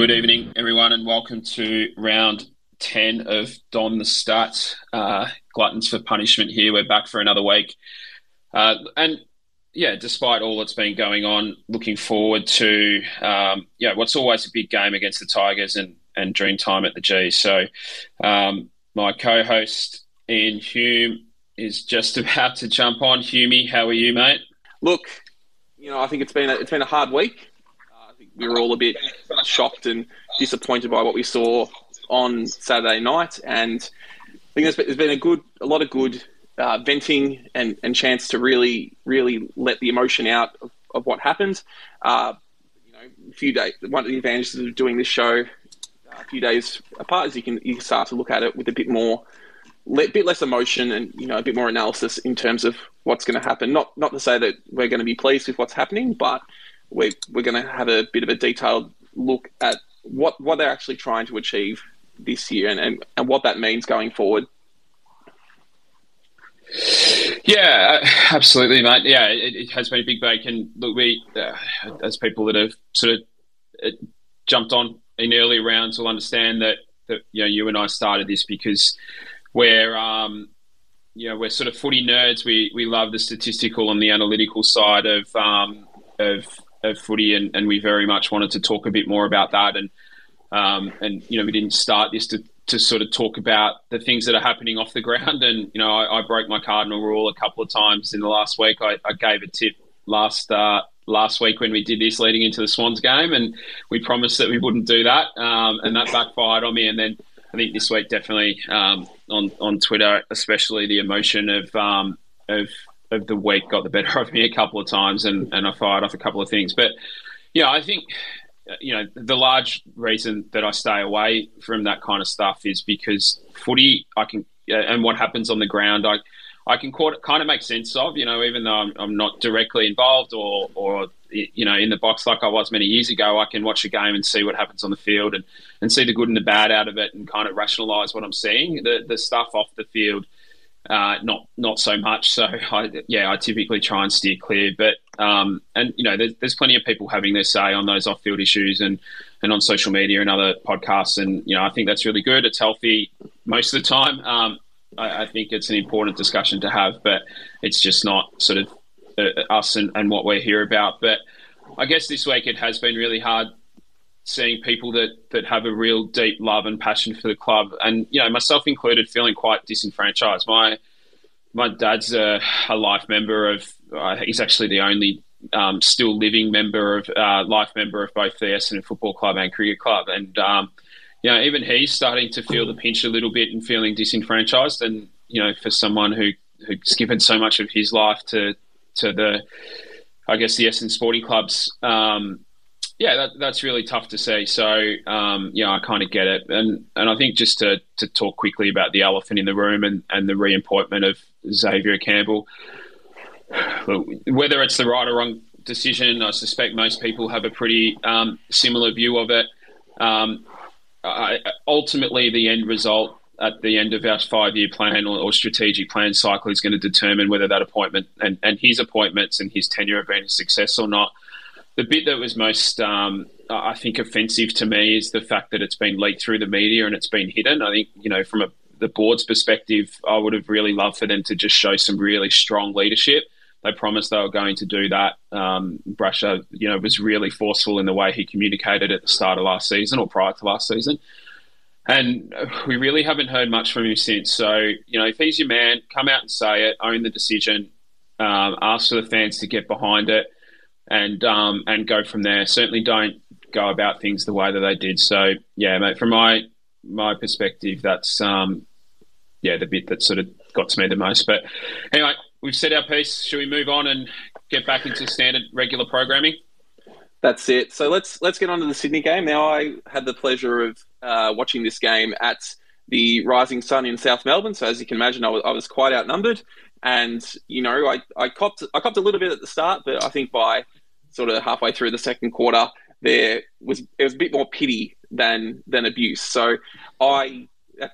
Good evening, everyone, and welcome to round 10 of Don the Stats. Uh, gluttons for punishment here. We're back for another week. Uh, and yeah, despite all that's been going on, looking forward to um, yeah, what's always a big game against the Tigers and, and Dreamtime at the G. So, um, my co host, Ian Hume, is just about to jump on. Humey, how are you, mate? Look, you know, I think it's been a, it's been a hard week we were all a bit shocked and disappointed by what we saw on Saturday night. And I think there's been a good, a lot of good uh, venting and, and chance to really, really let the emotion out of, of what happened. Uh, you know, a few days. One of the advantages of doing this show uh, a few days apart is you can you can start to look at it with a bit more, a bit less emotion and you know a bit more analysis in terms of what's going to happen. Not not to say that we're going to be pleased with what's happening, but we, we're going to have a bit of a detailed look at what, what they're actually trying to achieve this year and, and, and what that means going forward. Yeah, absolutely, mate. Yeah, it, it has been a big break, and look, we uh, as people that have sort of uh, jumped on in early rounds will understand that that you know you and I started this because we're um, you know we're sort of footy nerds. We we love the statistical and the analytical side of um, of of footy, and, and we very much wanted to talk a bit more about that. And um, and you know, we didn't start this to to sort of talk about the things that are happening off the ground. And you know, I, I broke my cardinal rule a couple of times in the last week. I, I gave a tip last uh, last week when we did this leading into the Swans game, and we promised that we wouldn't do that, um, and that backfired on me. And then I think this week definitely um, on on Twitter, especially the emotion of um, of of the week got the better of me a couple of times, and, and I fired off a couple of things. But yeah, I think you know the large reason that I stay away from that kind of stuff is because footy, I can uh, and what happens on the ground, I I can kind of make sense of. You know, even though I'm, I'm not directly involved or or you know in the box like I was many years ago, I can watch a game and see what happens on the field and, and see the good and the bad out of it and kind of rationalise what I'm seeing. The the stuff off the field uh, not not so much. So I, yeah, I typically try and steer clear. But um, and you know, there's, there's plenty of people having their say on those off-field issues and and on social media and other podcasts. And you know, I think that's really good. It's healthy most of the time. Um, I, I, think it's an important discussion to have, but it's just not sort of uh, us and, and what we're here about. But I guess this week it has been really hard seeing people that that have a real deep love and passion for the club, and you know myself included, feeling quite disenfranchised. My my dad's a, a life member of. Uh, he's actually the only um, still living member of uh, life member of both the Essendon Football Club and Cricket Club, and um, you know even he's starting to feel the pinch a little bit and feeling disenfranchised. And you know, for someone who who's given so much of his life to to the, I guess the Essendon Sporting Club's um, yeah, that, that's really tough to see. So, um, yeah, I kind of get it, and and I think just to, to talk quickly about the elephant in the room and, and the reappointment of Xavier Campbell, whether it's the right or wrong decision, I suspect most people have a pretty um, similar view of it. Um, I, ultimately, the end result at the end of our five year plan or, or, strategic plan cycle is going to determine whether that appointment and, and his appointments and his tenure have been a success or not the bit that was most, um, I think, offensive to me is the fact that it's been leaked through the media and it's been hidden. I think, you know, from a, the board's perspective, I would have really loved for them to just show some really strong leadership. They promised they were going to do that. Um, Brasher, you know, was really forceful in the way he communicated at the start of last season or prior to last season. And we really haven't heard much from him since. So, you know, if he's your man, come out and say it, own the decision, um, ask for the fans to get behind it and um, and go from there. Certainly don't go about things the way that they did. So yeah, mate, from my my perspective, that's um, yeah the bit that sort of got to me the most. But anyway, we've said our piece. Should we move on and get back into standard regular programming? That's it. So let's let's get on to the Sydney game. Now I had the pleasure of uh, watching this game at the Rising Sun in South Melbourne. So as you can imagine, I was, I was quite outnumbered, and you know I I copped I copped a little bit at the start, but I think by sort of halfway through the second quarter, there was it was a bit more pity than than abuse. So I,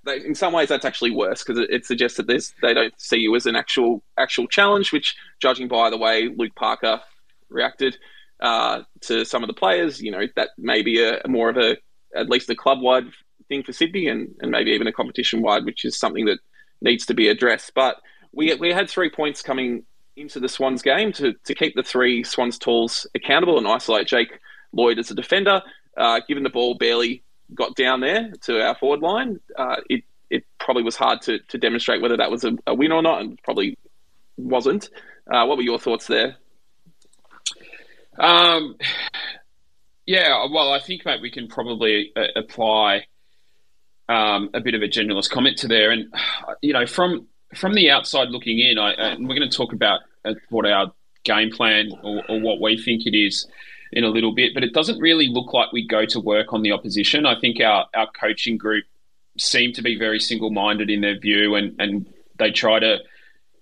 in some ways, that's actually worse because it, suggests that they don't see you as an actual actual challenge. Which, judging by the way Luke Parker reacted uh, to some of the players, you know that may be a, a more of a at least a club wide thing for Sydney and, and maybe even a competition wide, which is something that needs to be addressed. But we, we had three points coming into the Swans game to, to keep the three Swans talls accountable and isolate Jake Lloyd as a defender. Uh, given the ball barely got down there to our forward line, uh, it it probably was hard to, to demonstrate whether that was a, a win or not, and probably wasn't. Uh, what were your thoughts there? Um, yeah, well, I think, mate, we can probably uh, apply um, a bit of a generalist comment to there, and you know, from from the outside looking in, I, and we're going to talk about uh, what our game plan or, or what we think it is in a little bit, but it doesn't really look like we go to work on the opposition. I think our, our coaching group seem to be very single minded in their view, and, and they try to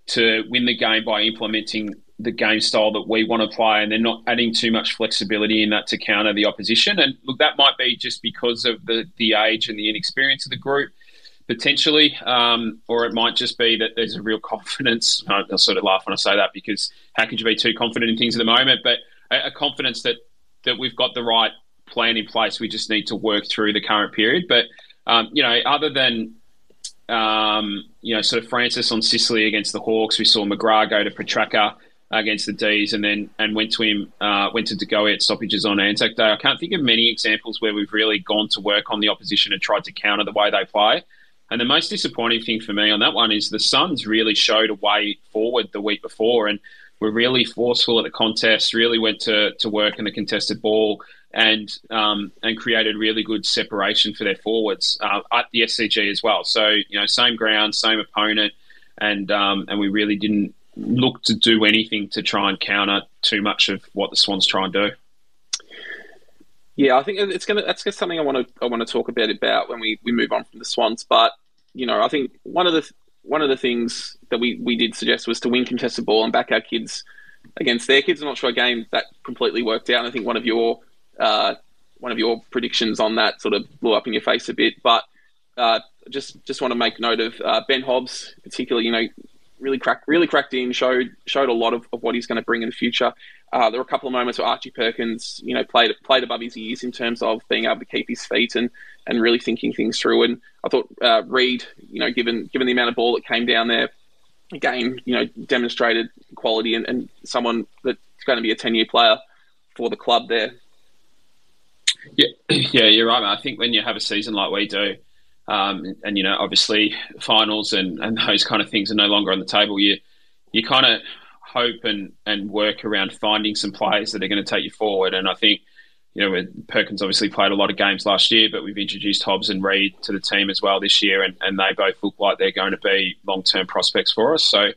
to win the game by implementing the game style that we want to play, and they're not adding too much flexibility in that to counter the opposition. And look, that might be just because of the the age and the inexperience of the group, potentially, um, or it might just be that there's a real confidence. I, sort of laugh when I say that because how could you be too confident in things at the moment? But a, a confidence that that we've got the right plan in place. We just need to work through the current period, but um, you know, other than um, you know, sort of Francis on Sicily against the Hawks, we saw McGrath go to Petracca against the D's, and then and went to him uh, went to De at stoppages on Anzac Day. I can't think of many examples where we've really gone to work on the opposition and tried to counter the way they play. And the most disappointing thing for me on that one is the Suns really showed a way forward the week before and were really forceful at the contest, really went to, to work in the contested ball, and um, and created really good separation for their forwards uh, at the SCG as well. So you know, same ground, same opponent, and um, and we really didn't look to do anything to try and counter too much of what the Swans try and do. Yeah, I think it's gonna that's just something I want to I want to talk a bit about when we, we move on from the Swans. But you know, I think one of the one of the things that we, we did suggest was to win contested ball and back our kids against their kids. I'm not sure a game that completely worked out. I think one of your uh, one of your predictions on that sort of blew up in your face a bit. But uh, just just want to make note of uh, Ben Hobbs, particularly. You know, really cracked really cracked in, showed showed a lot of, of what he's going to bring in the future. Uh, there were a couple of moments where Archie Perkins, you know, played played above his ears in terms of being able to keep his feet and and really thinking things through. And I thought uh, Reid, you know, given given the amount of ball that came down there, again, you know, demonstrated quality and, and someone that's going to be a ten year player for the club there. Yeah, yeah, you're right. Man. I think when you have a season like we do, um, and you know, obviously finals and, and those kind of things are no longer on the table. You you kind of hope and and work around finding some players that are going to take you forward. And I think you know Perkins obviously played a lot of games last year, but we've introduced Hobbs and Reid to the team as well this year, and, and they both look like they're going to be long term prospects for us. So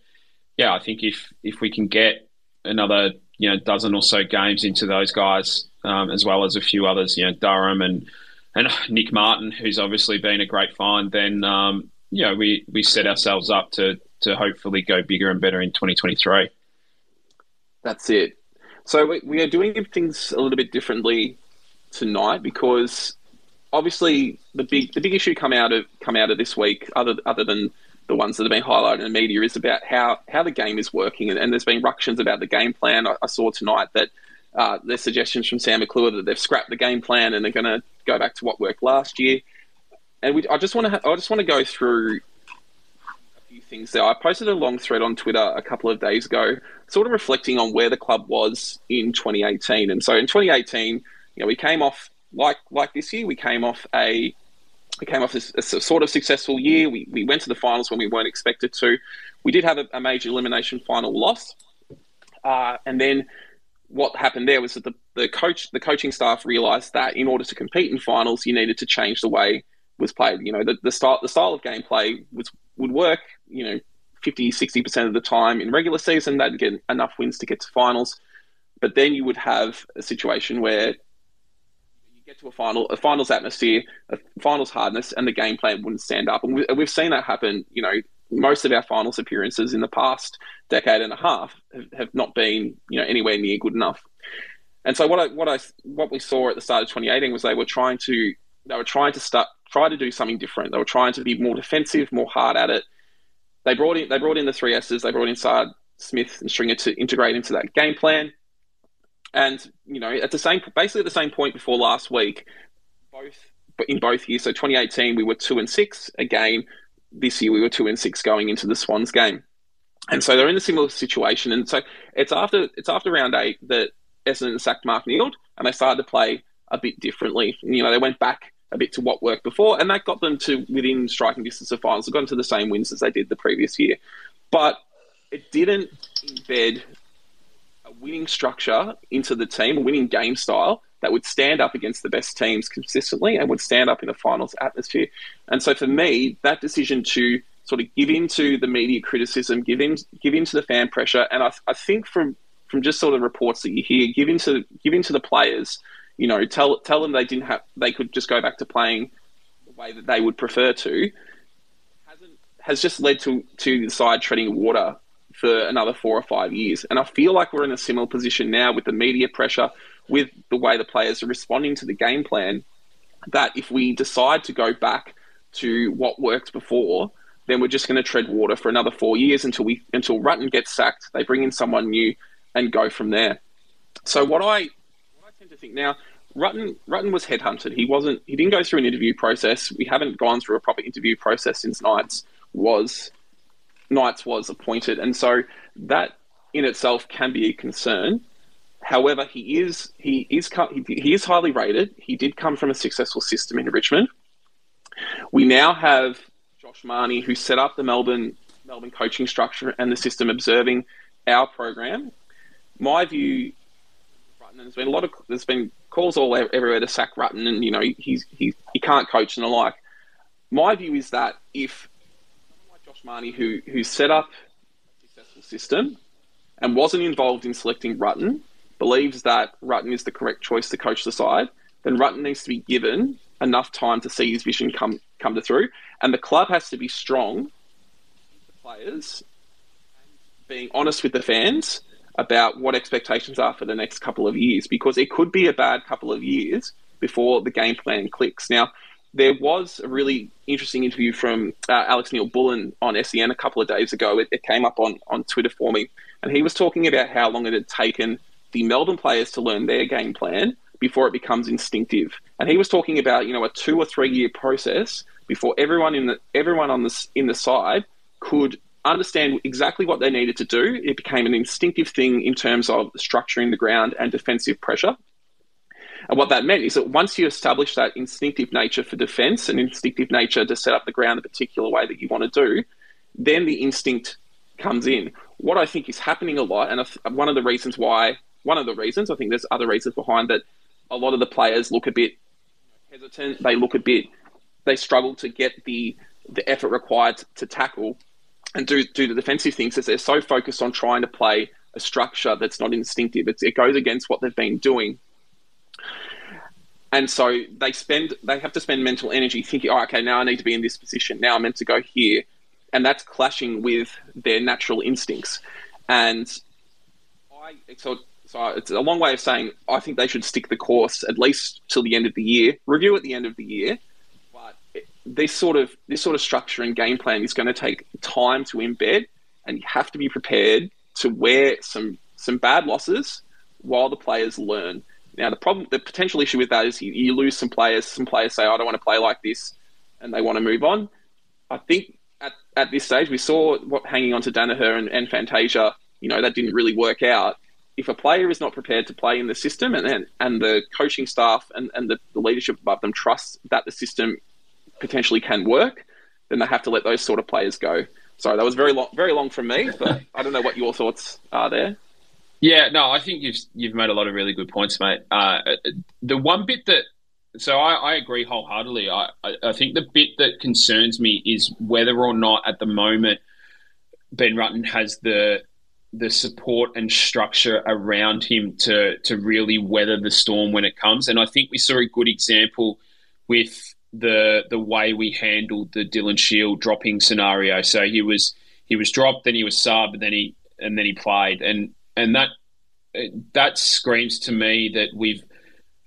yeah, I think if if we can get another you know dozen or so games into those guys, um, as well as a few others, you know Durham and and Nick Martin, who's obviously been a great find, then um, you know we we set ourselves up to to hopefully go bigger and better in 2023. That's it. So we, are doing things a little bit differently tonight because obviously the big the big issue come out of come out of this week, other other than the ones that have been highlighted in the media, is about how how the game is working, and, and there's been ructions about the game plan. I, I saw tonight that uh, there's suggestions from Sam McClure that they've scrapped the game plan and they're going to go back to what worked last year. And we, I just want to ha- I just want to go through a few things there. I posted a long thread on Twitter a couple of days ago, sort of reflecting on where the club was in 2018. And so in 2018, you know, we came off like like this year. We came off a we came off this, a sort of successful year. We, we went to the finals when we weren't expected to. We did have a, a major elimination final loss, uh, and then what happened there was that the, the coach the coaching staff realised that in order to compete in finals, you needed to change the way was played. You know, the, the style the style of gameplay was would work, you know, 50, 60% of the time in regular season. They'd get enough wins to get to finals. But then you would have a situation where you get to a final, a finals atmosphere, a finals hardness, and the game plan wouldn't stand up. And we, we've seen that happen, you know, most of our finals appearances in the past decade and a half have, not been, you know, anywhere near good enough. And so what I what I what we saw at the start of 2018 was they were trying to they were trying to start try to do something different. They were trying to be more defensive, more hard at it. They brought in they brought in the three S's. They brought in Saad, Smith, and Stringer to integrate into that game plan. And you know, at the same basically at the same point before last week, both in both years. So 2018 we were two and six. Again, this year we were two and six going into the Swans game, and so they're in a similar situation. And so it's after it's after round eight that Essendon sacked Mark Neeld, and they started to play a bit differently. You know, they went back a bit to what worked before, and that got them to within striking distance of finals. They got into the same wins as they did the previous year, but it didn't embed a winning structure into the team, a winning game style that would stand up against the best teams consistently and would stand up in a finals atmosphere. And so for me, that decision to sort of give in to the media criticism, give in, give in to the fan pressure, and I, I think from from just sort of reports that you hear, give in to give in to the players. You know, tell tell them they didn't have they could just go back to playing the way that they would prefer to. Hasn't has just led to to the side treading water for another four or five years. And I feel like we're in a similar position now with the media pressure, with the way the players are responding to the game plan. That if we decide to go back to what worked before, then we're just going to tread water for another four years until we until Rutten gets sacked. They bring in someone new and go from there. So what I what I tend to think now, Rutten Rutten was headhunted. He wasn't. He didn't go through an interview process. We haven't gone through a proper interview process since Knights was Knights was appointed, and so that in itself can be a concern. However, he is he is he is highly rated. He did come from a successful system in Richmond. We now have Josh Mahoney, who set up the Melbourne Melbourne coaching structure and the system, observing our program. My view, Rutten, there's been a lot of there's been calls all everywhere to sack Rutten, and you know he's he he can't coach and the like. My view is that if Josh Mahoney, who who set up a successful system and wasn't involved in selecting Rutten, believes that Rutten is the correct choice to coach the side, then Rutten needs to be given enough time to see his vision come come to through, and the club has to be strong. The players being honest with the fans about what expectations are for the next couple of years, because it could be a bad couple of years before the game plan clicks. Now, there was a really interesting interview from uh, Alex Neal-Bullen on SEN a couple of days ago. It, it, came up on, on Twitter for me, and he was talking about how long it had taken the Melbourne players to learn their game plan before it becomes instinctive. And he was talking about you know a two or three year process before everyone in the everyone on the in the side could understand exactly what they needed to do. It became an instinctive thing in terms of structuring the ground and defensive pressure. And what that meant is that once you establish that instinctive nature for defense and instinctive nature to set up the ground a particular way that you want to do, then the instinct comes in. What I think is happening a lot, and one of the reasons why, one of the reasons, I think there's other reasons behind that, a lot of the players look a bit hesitant. They look a bit, they struggle to get the the effort required to tackle. And do do the defensive things, as they're so focused on trying to play a structure that's not instinctive. It's, it goes against what they've been doing. And so they spend they have to spend mental energy thinking oh okay now i need to be in this position. Now i'm meant to go here. And that's clashing with their natural instincts. And i so, so it's a long way of saying i think they should stick the course at least till the end of the year review at the end of the year but this sort of this sort of structure and game plan is going to take time to embed and you have to be prepared to wear some some bad losses while the players learn now, the problem, the potential issue with that is you, you lose some players. Some players say, "I don't want to play like this," and they want to move on. I think at, at this stage, we saw what hanging on to Daniher and, and Fantasia. You know, that didn't really work out. If a player is not prepared to play in the system, and and, and the coaching staff and, and the, the leadership above them trust that the system potentially can work, then they have to let those sort of players go. Sorry, that was very long, very long from me, but I don't know what your thoughts are there. Yeah, no, I think you've you've made a lot of really good points, mate. Uh, the one bit that so I, I agree wholeheartedly. I, I think the bit that concerns me is whether or not at the moment Ben Rutten has the the support and structure around him to to really weather the storm when it comes. And I think we saw a good example with the the way we handled the Dylan Shiel dropping scenario. So he was he was dropped, then he was sub, and then he and then he played. And and that that screams to me that we've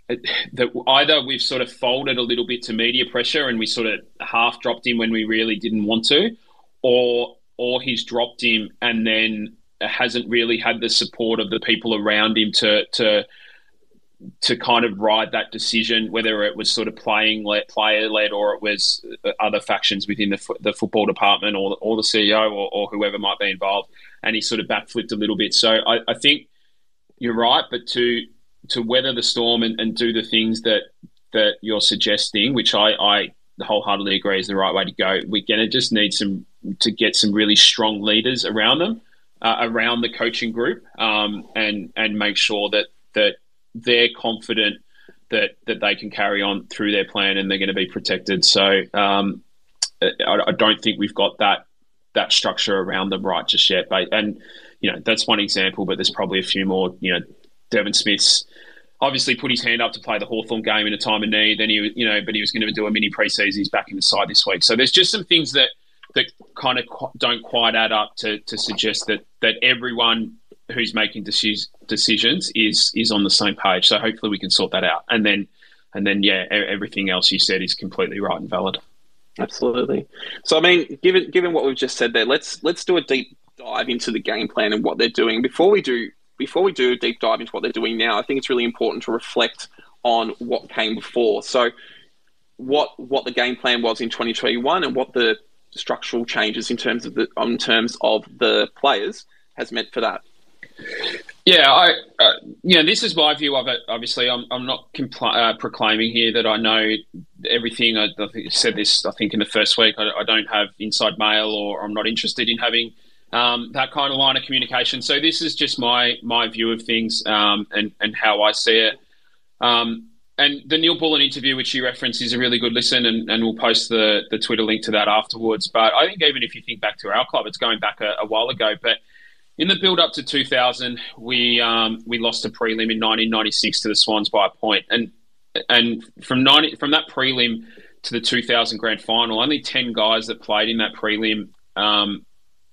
that either we've sort of folded a little bit to media pressure and we sort of half dropped him when we really didn't want to, or or he's dropped him and then hasn't really had the support of the people around him to to to kind of ride that decision, whether it was sort of playing led, player led or it was uh, other factions within the, the football department or, or the CEO or, or whoever might be involved. And he sort of backflipped a little bit. So I, I think you're right, but to to weather the storm and, and do the things that that you're suggesting, which I, I wholeheartedly agree is the right way to go. We're going to just need some to get some really strong leaders around them, uh, around the coaching group, um, and and make sure that that they're confident that that they can carry on through their plan and they're going to be protected. So um, I, I, don't think we've got that that structure around them right just yet. But, and you know that's one example, but there's probably a few more. You know, Devon Smith's obviously put his hand up to play the Hawthorn game in a time of need. Then he, you know, but he was going to do a mini preseason. He's back in the side this week. So there's just some things that that kind of don't quite add up to, to suggest that that everyone who's making decisions is is on the same page. So hopefully we can sort that out, and then and then yeah, everything else you said is completely right and valid. Absolutely. So I mean, given given what we've just said there, let's let's do a deep dive into the game plan and what they're doing. Before we do before we do a deep dive into what they're doing now, I think it's really important to reflect on what came before. So what what the game plan was in 2021 and what the structural changes in terms of the in terms of the players has meant for that. Yeah, I, uh, you know, this is my view of it. Obviously, I'm, I'm not compl- uh, proclaiming here that I know everything. I, I, said this, I think, in the first week. I, I, don't have inside mail, or I'm not interested in having um, that kind of line of communication. So this is just my my view of things um, and and how I see it. Um, and the Neal Bullen interview, which you referenced, is a really good listen, and, and we'll post the, the Twitter link to that afterwards. But I think even if you think back to our club, it's going back a, a while ago. But in the build up to 2000, we um, we lost a prelim in 1996 to the Swans by a point, and and from 90, from that prelim to the 2000 grand final, only 10 guys that played in that prelim um,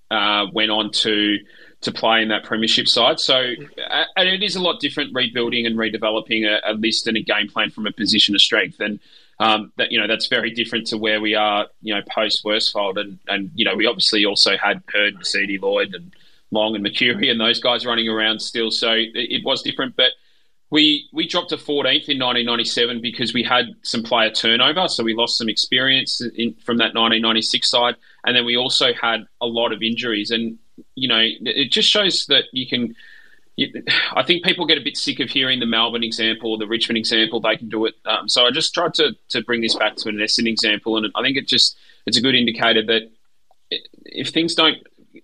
uh, went on to to play in that premiership side. So, and it is a lot different rebuilding and redeveloping a, a list and a game plan from a position of strength. And um, that you know that's very different to where we are, you know, post Worsfold. And and you know we obviously also had Hird, Misiti, Lloyd, and Long and Mercuri and those guys running around still. So it, it was different, but. We, we dropped to 14th in 1997 because we had some player turnover. So we lost some experience in, from that 1996 side. And then we also had a lot of injuries. And you know, it just shows that you can. I think people get a bit sick of hearing the Melbourne example the Richmond example. They can do it. Um, so I just tried to to bring this back to an Essendon example, and I think it just it's a good indicator that if things don't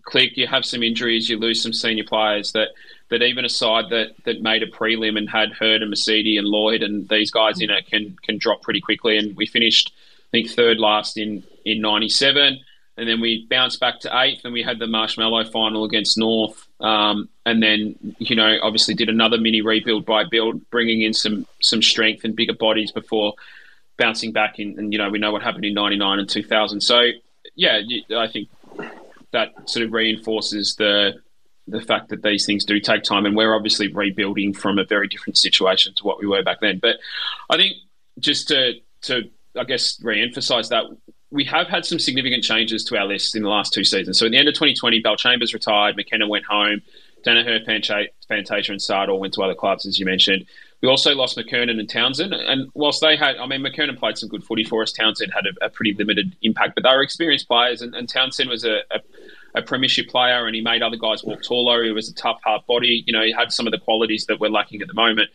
click, you have some injuries, you lose some senior players. That that even a side that that made a prelim and had Hird and Misiti and Lloyd and these guys in it can can drop pretty quickly. And we finished, I think, third last in in '97 and then we bounced back to eighth, and we had the Marshmallow final against North, um, and then you know obviously did another mini rebuild by build, bringing in some some strength and bigger bodies before bouncing back in. And you know we know what happened in '99 and 2000. So yeah, I think that sort of reinforces the the fact that these things do take time, and we're obviously rebuilding from a very different situation to what we were back then. But I think just to to I guess re-emphasize that we have had some significant changes to our list in the last two seasons. So at the end of 2020, Bellchambers retired, McKenna went home, Daniher, Fantasia, and Saad all went to other clubs, as you mentioned. We also lost McKernan and Townsend. And whilst they had, I mean, McKernan played some good footy for us, Townsend had a, a pretty limited impact, but they were experienced players. And, and Townsend was a, a, a, premiership player and he made other guys walk taller. He was a tough, hard body. You know, he had some of the qualities that we're lacking at the moment.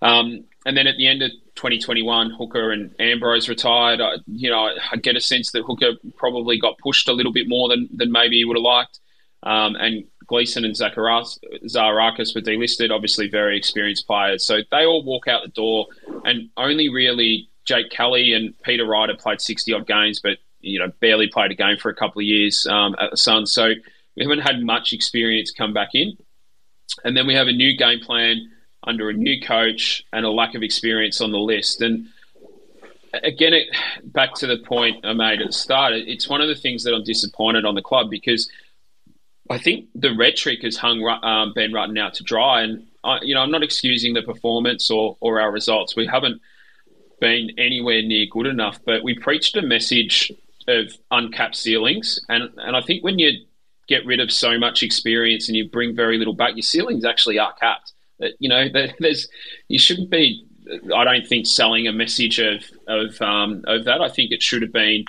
Um, and then at the end of 2021, Hooker and Ambrose retired. I, you know, I get a sense that Hooker probably got pushed a little bit more than, than maybe he would have liked. Um, and Gleeson and Zacharakis were delisted, obviously very experienced players. So they all walk out the door, and only really Jake Kelly and Peter Wright played 60 odd games, but you know barely played a game for a couple of years um, at the Suns. So we haven't had much experience come back in. And then we have a new game plan under a new coach and a lack of experience on the list. And again, it, back to the point I made at the start, it's one of the things that I'm disappointed on the club because I think the rhetoric has hung um, Ben Rutten out to dry. And, I, you know, I'm not excusing the performance or, or our results. We haven't been anywhere near good enough, but we preached a message of uncapped ceilings. And, and I think when you get rid of so much experience and you bring very little back, your ceilings actually are capped You know, there's you shouldn't be. I don't think selling a message of of um, of that. I think it should have been.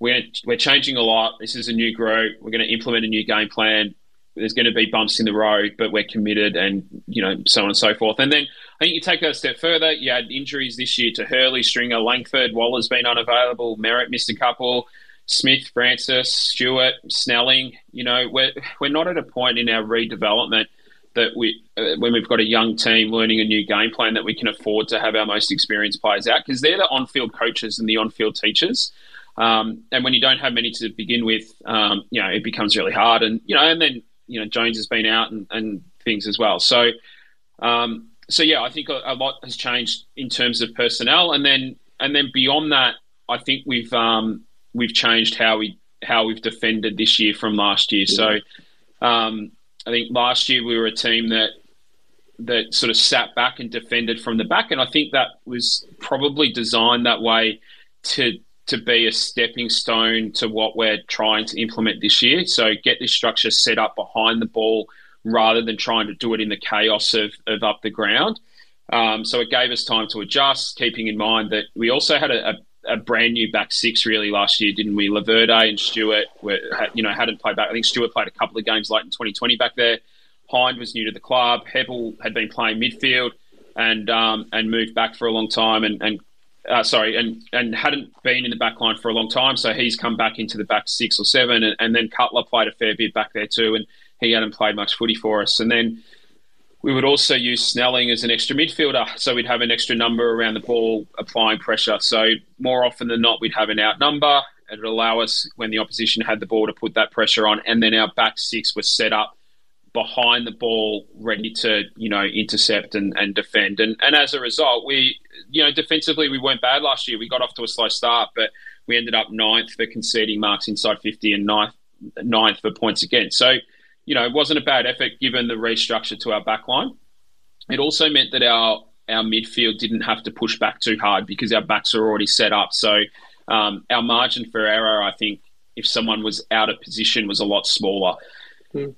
We're we're changing a lot. This is a new group. We're going to implement a new game plan. There's going to be bumps in the road, but we're committed, and you know, so on and so forth. And then I think you take that a step further. You had injuries this year to Hurley, Stringer, Langford. Waller's been unavailable. Merrett missed a couple. Smith, Francis, Stewart, Snelling. You know, we're we're not at a point in our redevelopment that we, uh, when we've got a young team learning a new game plan, that we can afford to have our most experienced players out because they're the on-field coaches and the on-field teachers. Um, and when you don't have many to begin with, um, you know, it becomes really hard. And you know, and then you know, Jones has been out and, and things as well. So, um, so yeah, I think a, a, lot has changed in terms of personnel, and then and then beyond that, I think we've um, we've changed how we how we've defended this year from last year. So um, I think last year we were a team that that sort of sat back and defended from the back, and I think that was probably designed that way to to be a stepping stone to what we're trying to implement this year. So get this structure set up behind the ball rather than trying to do it in the chaos of, of up the ground. Um, so it gave us time to adjust, keeping in mind that we also had a, a a brand new back six really last year, didn't we? Laverde and Stewart were, you know, hadn't played back. I think Stewart played a couple of games late in 2020 back there. Hind was new to the club. Heppell had been playing midfield and um, and moved back for a long time and, and uh, sorry, and and hadn't been in the back line for a long time. So he's come back into the back six or seven, and, and then Cutler played a fair bit back there too, and he hadn't played much footy for us. And then we would also use Snelling as an extra midfielder, so we'd have an extra number around the ball applying pressure. So more often than not, we'd have an out number. It'd allow us when the opposition had the ball to put that pressure on, and then our back six was set up behind the ball, ready to you know intercept and, and defend. And and as a result, we you know defensively we weren't bad last year. We got off to a slow start, but we ended up ninth for conceding marks inside fifty and ninth ninth for points against. So you know, it wasn't a bad effort given the restructure to our backline. It also meant that our our midfield didn't have to push back too hard because our backs are already set up. So um, our margin for error, I think, if someone was out of position, was a lot smaller. Mm.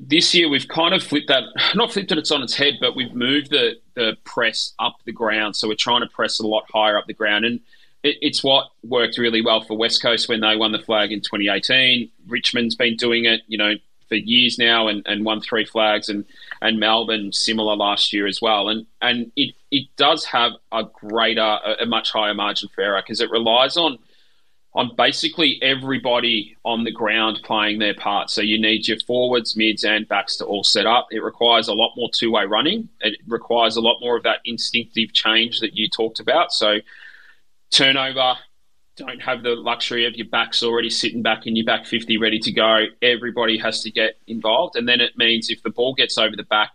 This year, we've kind of flipped that, not flipped it, it's on its head, but we've moved the, the press up the ground. So we're trying to press a lot higher up the ground. And it, it's what worked really well for West Coast when they won the flag in 2018. Richmond's been doing it, you know, for years now and, and won three flags and, and Melbourne similar last year as well. And and it, it does have a greater, a, much higher margin for error because it relies on on basically everybody on the ground playing their part. So you need your forwards, mids, and backs to all set up. It requires a lot more two way running. It requires a lot more of that instinctive change that you talked about. So turnover, don't have the luxury of your backs already sitting back in your back 50 ready to go. Everybody has to get involved. And then it means if the ball gets over the back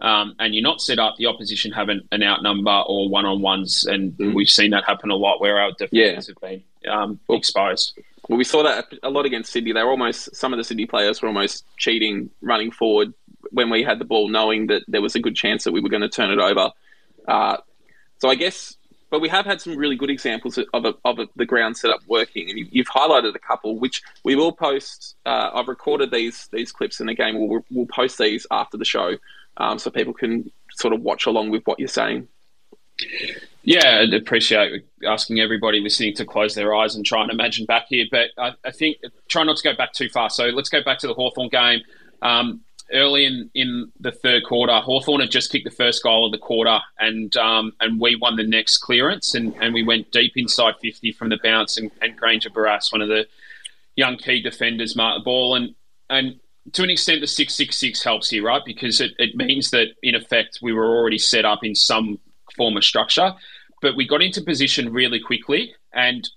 um, and you're not set up, the opposition have an, an outnumber or one on ones. And mm. we've seen that happen a lot where our defenders yeah. have been um, well, exposed. Well, we saw that a lot against Sydney. They were almost, some of the Sydney players were almost cheating, running forward when we had the ball, knowing that there was a good chance that we were going to turn it over. Uh, so I guess but we have had some really good examples of, a, of a, the ground setup working, and you, have highlighted a couple, which we will post. Uh, I've recorded these these clips, and again, we'll we'll post these after the show, um, so people can sort of watch along with what you're saying. Yeah, I'd appreciate asking everybody listening to close their eyes and try and imagine back here. But I, I think try not to go back too far. So let's go back to the Hawthorn game. Um, early in, in the third quarter, Hawthorn had just kicked the first goal of the quarter, and um, and we won the next clearance, and, and we went deep inside 50 from the bounce, and, and Grainger Barras, one of the young key defenders, marked the ball, and and to an extent, the 666 helps here, right? Because it, it means that, in effect, we were already set up in some form of structure, but we got into position really quickly, and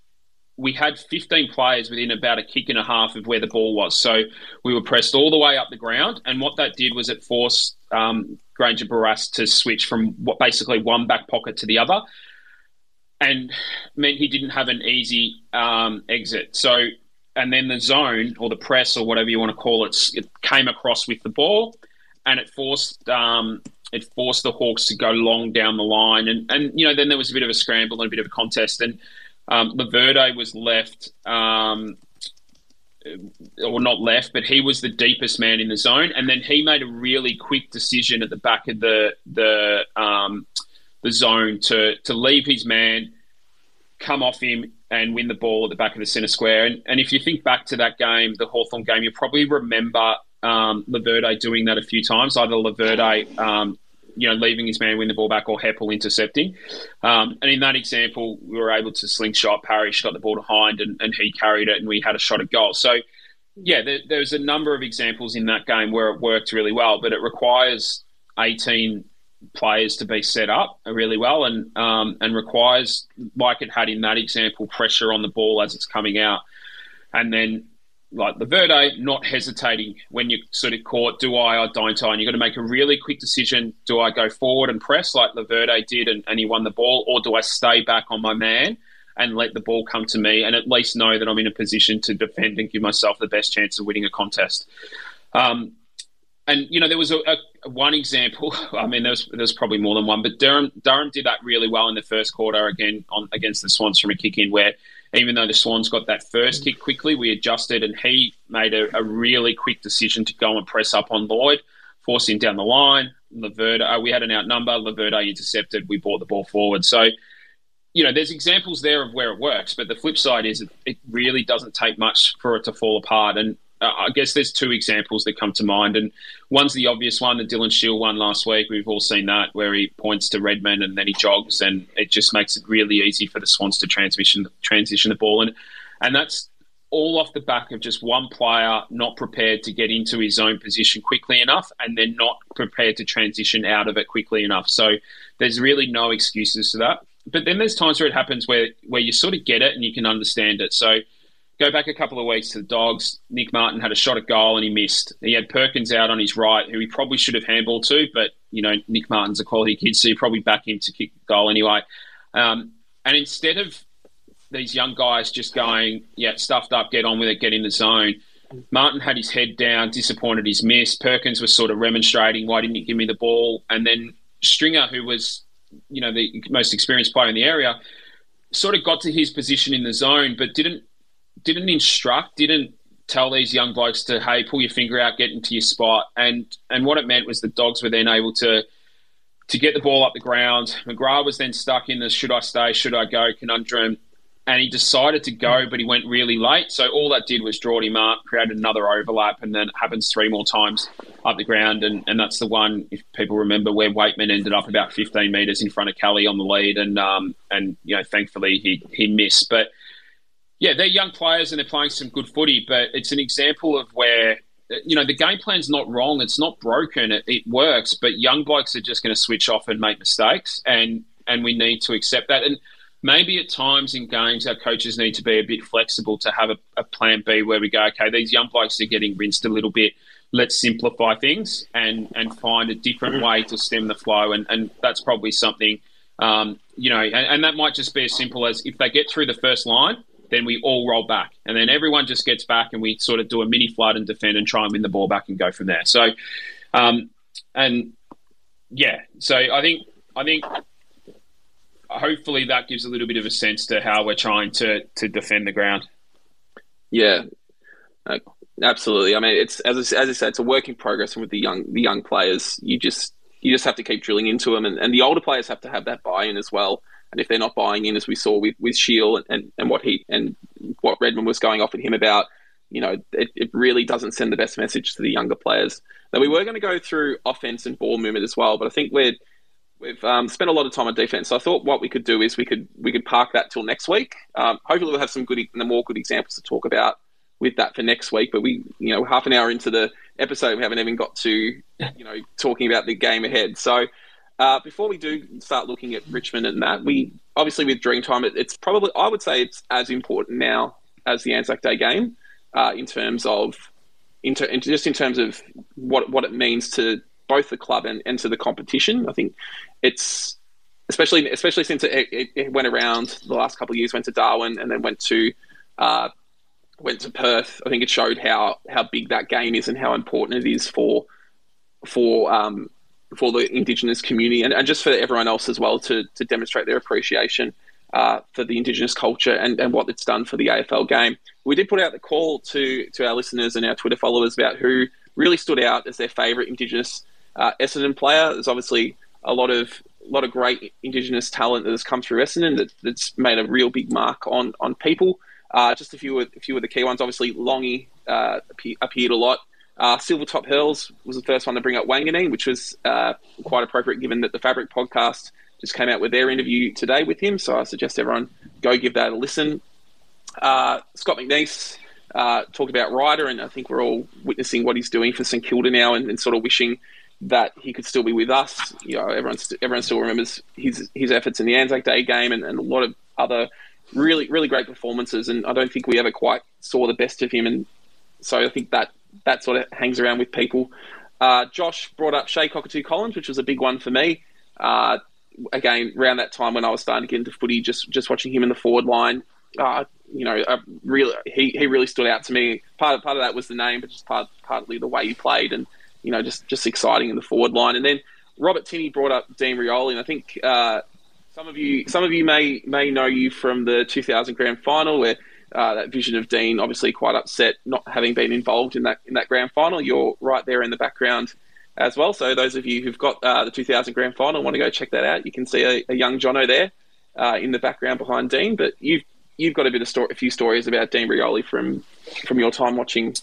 we had 15 players within about a kick and a half of where the ball was. So we were pressed all the way up the ground. And what that did was it forced um, Grainger Barras to switch from what basically one back pocket to the other and meant he didn't have an easy um, exit. So, and then the zone or the press or whatever you want to call it, it came across with the ball and it forced. Um, it forced the Hawks to go long down the line, and, and you know then there was a bit of a scramble and a bit of a contest, and um, Laverde was left. Um, or not left, but he was the deepest man in the zone, and then he made a really quick decision at the back of the the um, the zone to to leave his man, come off him, and win the ball at the back of the centre square. And, and if you think back to that game, the Hawthorn game, you probably remember um, Laverde doing that a few times, either Laverde um, you know, leaving his man win the ball back or Heppell intercepting. Um, and in that example, we were able to slingshot. Parish got the ball behind and, and he carried it and we had a shot at goal. So, yeah, there, there's a number of examples in that game where it worked really well, but it requires 18 players to be set up really well and um, and requires, like it had in that example, pressure on the ball as it's coming out. And then like Laverde, not hesitating when you're sort of caught, do I or don't I? And you've got to make a really quick decision. Do I go forward and press like Laverde did and, and he won the ball, or do I stay back on my man and let the ball come to me and at least know that I'm in a position to defend and give myself the best chance of winning a contest? Um, and you know there was a, a, one example. I mean, there was there's probably more than one, but Durham Durham did that really well in the first quarter again on against the Swans from a kick in where even though the Swans got that first kick quickly, we adjusted and he made a, a really quick decision to go and press up on Lloyd, force him down the line. Laverde, uh, we had an outnumber. Laverde intercepted. We brought the ball forward. So, you know, there's examples there of where it works, but the flip side is it, it really doesn't take much for it to fall apart. And Uh, I guess there's two examples that come to mind, and one's the obvious one, the Dylan Shiel one last week. We've all seen that where he points to Redman and then he jogs, and it just makes it really easy for the Swans to transition transition the ball, and and that's all off the back of just one player not prepared to get into his own position quickly enough, and then not prepared to transition out of it quickly enough. So there's really no excuses to that. But then there's times where it happens where where you sort of get it and you can understand it. So Go back a couple of weeks to the Dogs. Nick Martin had a shot at goal and he missed. He had Perkins out on his right, who he probably should have handballed to, but you know Nick Martin's a quality kid, so you probably back him to kick goal anyway. Um, and instead of these young guys just going, yeah, stuffed up, get on with it, get in the zone. Martin had his head down, disappointed his miss. Perkins was sort of remonstrating, why didn't you give me the ball? And then Stringer, who was, you know, the most experienced player in the area, sort of got to his position in the zone, but didn't didn't instruct, didn't tell these young blokes to hey pull your finger out, get into your spot, and and what it meant was the dogs were then able to to get the ball up the ground. McGrath was then stuck in the should I stay, should I go? conundrum, and he decided to go, but he went really late. So all that did was draw him up, created another overlap, and then it happens three more times up the ground, and, and that's the one if people remember where Weightman ended up about 15 metres in front of Kelly on the lead, and um and you know thankfully he he missed, but yeah, they're young players and they're playing some good footy, but it's an example of where you know the game plan's not wrong, it's not broken, it, it works, but young blokes are just going to switch off and make mistakes, and and we need to accept that. And maybe at times in games, our coaches need to be a bit flexible to have a, a plan B where we go, okay, these young blokes are getting rinsed a little bit. Let's simplify things and and find a different way to stem the flow, and and that's probably something. Um, you know, and, and that might just be as simple as if they get through the first line, then we all roll back, and then everyone just gets back, and we sort of do a mini flood and defend and try and win the ball back and go from there. So, um, and yeah, so I think I think hopefully that gives a little bit of a sense to how we're trying to to defend the ground. Yeah, uh, absolutely. I mean, it's as I, as I said, it's a work in progress, and with the young the young players, you just you just have to keep drilling into them, and, and the older players have to have that buy in as well. And if they're not buying in, as we saw with with Shiel and, and, and what he and what Redman was going off at him about, you know, it, it really doesn't send the best message to the younger players. Now we were going to go through offense and ball movement as well, but I think we're we've um, spent a lot of time on defense. So I thought what we could do is we could we could park that till next week. Um, hopefully we'll have some good, more good examples to talk about with that for next week. But we, you know, half an hour into the episode, we haven't even got to, you know, talking about the game ahead. So uh, before we do start looking at Richmond and that, we obviously with Dreamtime, it, it's probably I would say it's as important now as the Anzac Day game uh, in terms of in ter- just in terms of what what it means to both the club and, and to the competition. I think it's especially especially since it, it, it went around the last couple of years, went to Darwin and then went to uh, went to Perth. I think it showed how how big that game is and how important it is for for um, for the Indigenous community and, and just for everyone else as well to, to demonstrate their appreciation uh, for the Indigenous culture and, and what it's done for the AFL game. We did put out the call to to our listeners and our Twitter followers about who really stood out as their favourite Indigenous uh, Essendon player. There's obviously a lot of a lot of great Indigenous talent that has come through Essendon that, that's made a real big mark on on people. Uh, just a few of, a few of the key ones. Obviously, Longy uh, appeared a lot. Uh, Silvertop Hurls was the first one to bring up Wanganeen, which was uh, quite appropriate given that the Fabric podcast just came out with their interview today with him. So I suggest everyone go give that a listen. Uh, Scott McNeice uh, talked about Ryder, and I think we're all witnessing what he's doing for St Kilda now, and, and sort of wishing that he could still be with us. You know, everyone everyone still remembers his his efforts in the Anzac Day game and, and a lot of other really really great performances. And I don't think we ever quite saw the best of him. And so I think that that sort of hangs around with people. Uh, Josh brought up Che Cockatoo Collins, which was a big one for me. Uh, again, around that time when I was starting to get into footy, just just watching him in the forward line, uh, you know, really he, he really stood out to me. Part of, part of that was the name, but just part partly the way he played, and you know, just just exciting in the forward line. And then Robert Tinney brought up Dean Rioli, and I think uh, some of you some of you may may know you from the 2000 grand final where. Uh, that vision of Dean, obviously quite upset not having been involved in that in that grand final. You're right there in the background as well. So those of you who've got uh, the 2000 grand final want to go check that out. You can see a, a young Jono there uh, in the background behind Dean. But you've you've got a bit of story, a few stories about Dean Rioli from from your time watching.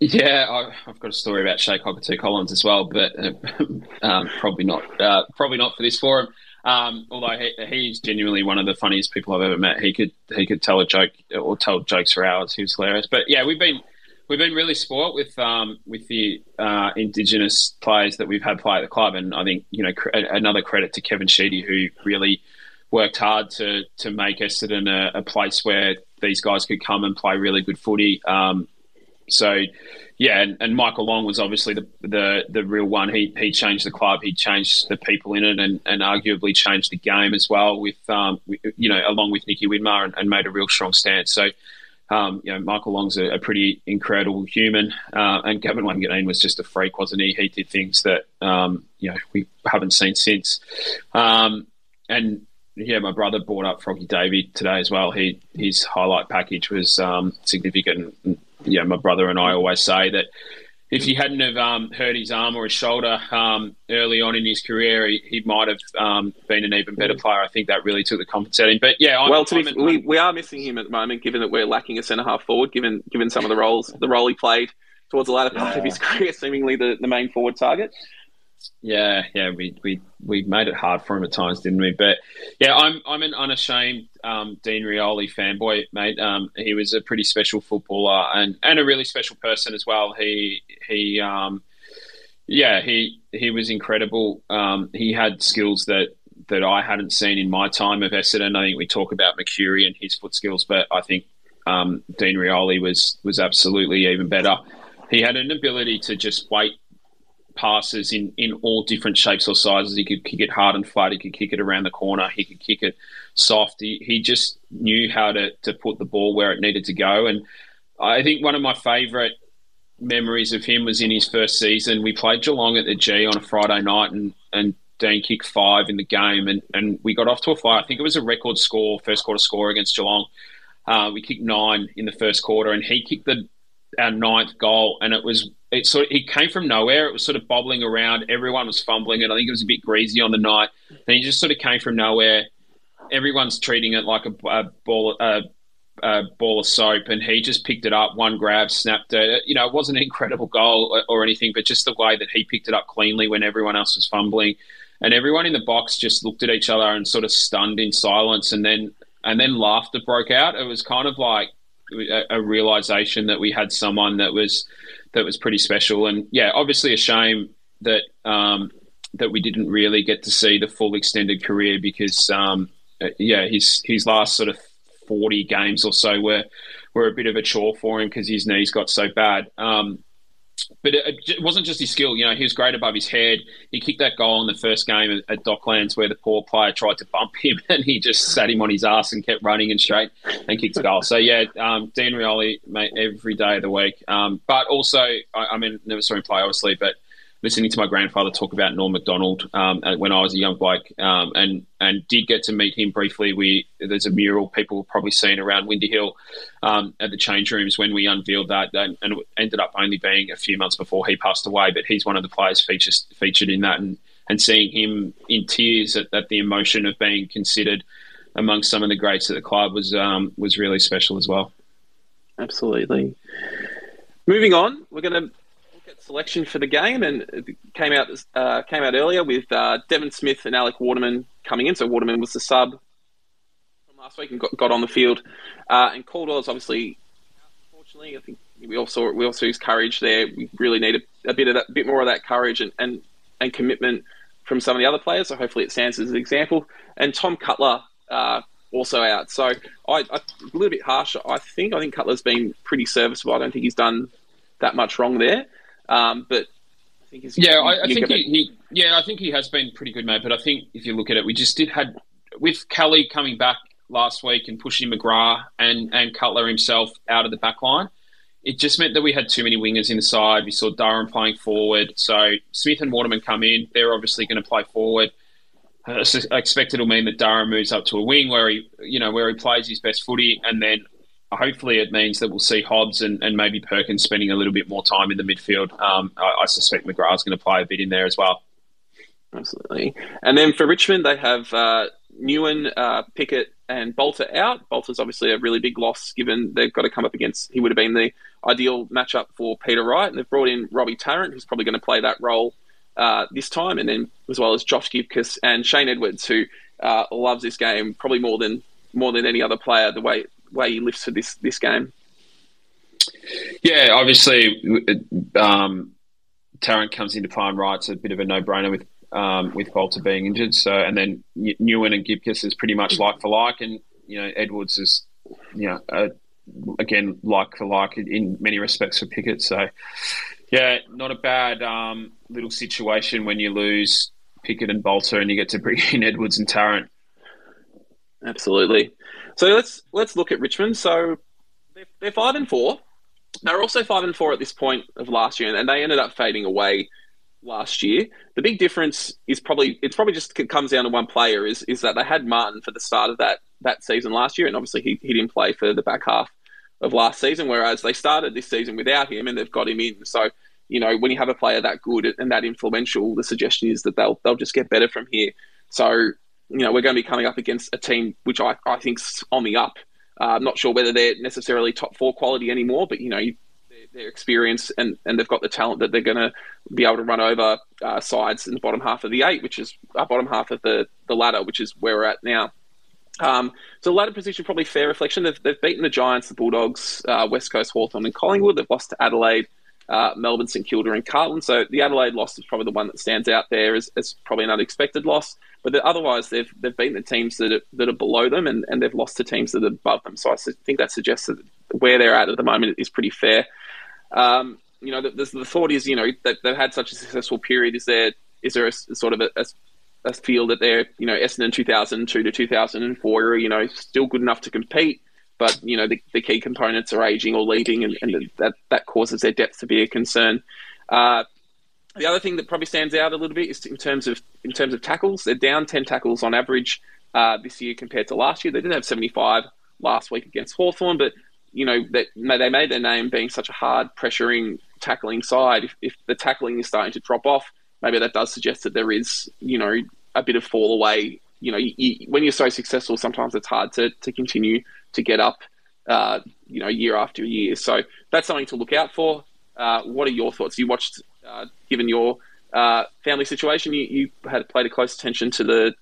Yeah, I've got a story about Che Cockatoo Collins as well, but um, probably not. Uh, probably not for this forum. Um, although he, he's genuinely one of the funniest people I've ever met. He could he could tell a joke or tell jokes for hours. He was hilarious. But yeah, we've been we've been really spoilt with um, with the uh, indigenous players that we've had play at the club, and I think you know cr- another credit to Kevin Sheedy who really worked hard to to make Essendon a, a, place where these guys could come and play really good footy. Um, so yeah, and, and, Michael Long was obviously the, the the real one. He he changed the club, he changed the people in it, and, and arguably changed the game as well. With um, you know, along with Nicky Winmar, and, and made a real strong stance. So um, you know, Michael Long's a, a pretty incredible human, uh, and Gavin Wanganeen was just a freak, wasn't he? He did things that um, you know we haven't seen since. Um, and yeah, my brother brought up Froggy Davey today as well. He his highlight package was um, significant. Yeah, my brother and I always say that if he hadn't have um, hurt his arm or his shoulder um, early on in his career, he, he might have um, been an even better player. I think that really took the confidence out of him. But yeah, I'm, well, be, we, we are missing him at the moment, given that we're lacking a centre half forward. Given given some of the roles, the role he played towards the latter part yeah. of his career, seemingly the, the main forward target. Yeah, yeah, we we we made it hard for him at times, didn't we? But yeah, I'm I'm an unashamed um, Dean Rioli fanboy, mate. Um, he was a pretty special footballer and, and a really special person as well. He he um, yeah he he was incredible. Um, he had skills that that I hadn't seen in my time of Essendon. I think we talk about Mercuri and his foot skills, but I think um, Dean Rioli was was absolutely even better. He had an ability to just wait passes in, in all different shapes or sizes. He could kick it hard and flat. He could kick it around the corner. He could kick it soft. He, he just knew how to, to put the ball where it needed to go. And I think one of my favourite memories of him was in his first season. We played Geelong at the G on a Friday night and, and Dean kicked five in the game and, and we got off to a fire. I think it was a record score, first quarter score against Geelong. Uh, we kicked nine in the first quarter and he kicked the our ninth goal and it was it sort of, he came from nowhere. It was sort of bobbling around. Everyone was fumbling it. I think it was a bit greasy on the night. And he just sort of came from nowhere. Everyone's treating it like a, a ball, a, a, ball of soap, and he just picked it up, one grab, snapped it. You know, it wasn't an incredible goal or, or anything, but just the way that he picked it up cleanly when everyone else was fumbling, and everyone in the box just looked at each other and sort of stunned in silence, and then and then laughter broke out. It was kind of like a, realization that we had someone that was that was pretty special. And yeah, obviously a shame that um, that we didn't really get to see the full extended career because um, yeah, his his last sort of forty games or so were were a bit of a chore for him because his knees got so bad. Um, but it, it, wasn't just his skill. You know, he was great above his head. He kicked that goal in the first game at, Docklands where the poor player tried to bump him and he just sat him on his ass and kept running and straight and kicked a goal. So, yeah, um, Dean Rioli, mate, every day of the week. Um, but also, I, I, mean, never saw him play, obviously, but listening to my grandfather talk about Norm McDonald um, when I was a young bloke, um, and and did get to meet him briefly. We there's a mural people have probably seen around Windy Hill um, at the change rooms when we unveiled that, and, and, it ended up only being a few months before he passed away. But he's one of the players features, featured in that, and and seeing him in tears at, at the emotion of being considered amongst some of the greats at the club was um, was really special as well. Absolutely. Moving on, we're going to selection for the game, and it came out uh, came out earlier with uh, Devon Smith and Alec Waterman coming in. So Waterman was the sub from last week and got, got on the field, uh, and Caldwell's obviously. Unfortunately, I think we also we also use courage there. We really need a, a bit of that, a bit more of that courage and, and and commitment from some of the other players. So hopefully it stands as an example. And Tom Cutler uh, also out. So I, I, a little bit harsh. I think I think Cutler's been pretty serviceable. I don't think he's done that much wrong there. Um, but I think he's yeah. I, I think he, he, yeah. I think he has been pretty good, mate. But I think if you look at it, we just did had with Kelly coming back last week and pushing McGrath and and Cutler himself out of the back line. It just meant that we had too many wingers in the side. We saw Durham playing forward. So Smith and Waterman come in. They're obviously going to play forward. I expect it'll mean that Durham moves up to a wing where he, you know, where he plays his best footy, and then hopefully it means that we'll see Hobbs and, and maybe Perkins spending a little bit more time in the midfield. Um, I, I, suspect McGrath's going to play a bit in there as well. Absolutely. And then for Richmond, they have uh, Newen, uh, Pickett, and Balta out. Balta's obviously a really big loss given they've got to come up against, he would have been the ideal matchup for Peter Wright. And they've brought in Robbie Tarrant, who's probably going to play that role uh, this time, and then as well as Josh Gibcus and Shane Edwards, who uh, loves this game probably more than more than any other player. The way way he lifts for this this game. Yeah, obviously, um, Tarrant comes into prime right. It's a bit of a no brainer with um, with Balta being injured. So, and then Newen and Gibcus is pretty much like for like, and you know Edwards is you know uh, again like for like in many respects for Pickett. So, yeah, not a bad um, little situation when you lose Pickett and Balta, and you get to bring in Edwards and Tarrant. Absolutely. So let's let's look at Richmond. So they're, they're five and four. They're also five and four at this point of last year, and they ended up fading away last year. The big difference is probably it's probably just comes down to one player is is that they had Martin for the start of that that season last year, and obviously he, he didn't play for the back half of last season, whereas they started this season without him and they've got him in. So, you know, when you have a player that good and that influential, the suggestion is that they'll they'll just get better from here. So, you know, we're going to be coming up against a team which I, I think's on the up. Uh, I'm not sure whether they're necessarily top four quality anymore, but you know, you, their experience and, and they've got the talent that they're going to be able to run over uh, sides in the bottom half of the eight, which is our bottom half of the, the ladder, which is where we're at now. Um, so ladder position probably fair reflection. They've, they've beaten the Giants, the Bulldogs, uh, West Coast Hawthorn, and Collingwood. They've lost to Adelaide, uh, Melbourne, St Kilda, and Carlton. So the Adelaide loss is probably the one that stands out there as, as probably an unexpected loss. But otherwise, they've they've beaten the teams that are, that are below them, and, and they've lost to teams that are above them. So I think that suggests that where they're at at the moment is pretty fair. Um, you know, the, the, thought is, you know, that they've had such a successful period. Is there is there a, a sort of a feel that they're, you know, Essendon 2002 to 2004 are, you know, still good enough to compete, but, you know, the, the key components are aging or leaving, and, and that, that causes their depth to be a concern. Uh, the other thing that probably stands out a little bit is in terms of in terms of tackles. They're down 10 tackles on average uh, this year compared to last year. They didn't have 75 last week against Hawthorn, but you know that they made their name being such a hard pressuring tackling side. If, if the tackling is starting to drop off, maybe that does suggest that there is, you know, a bit of fall away. You know, you, you, when you're so successful, sometimes it's hard to, to continue to get up, uh, you know, year after year. So that's something to look out for. Uh, what are your thoughts? You watched, uh, given your uh, family situation, you, you had played a close attention to the,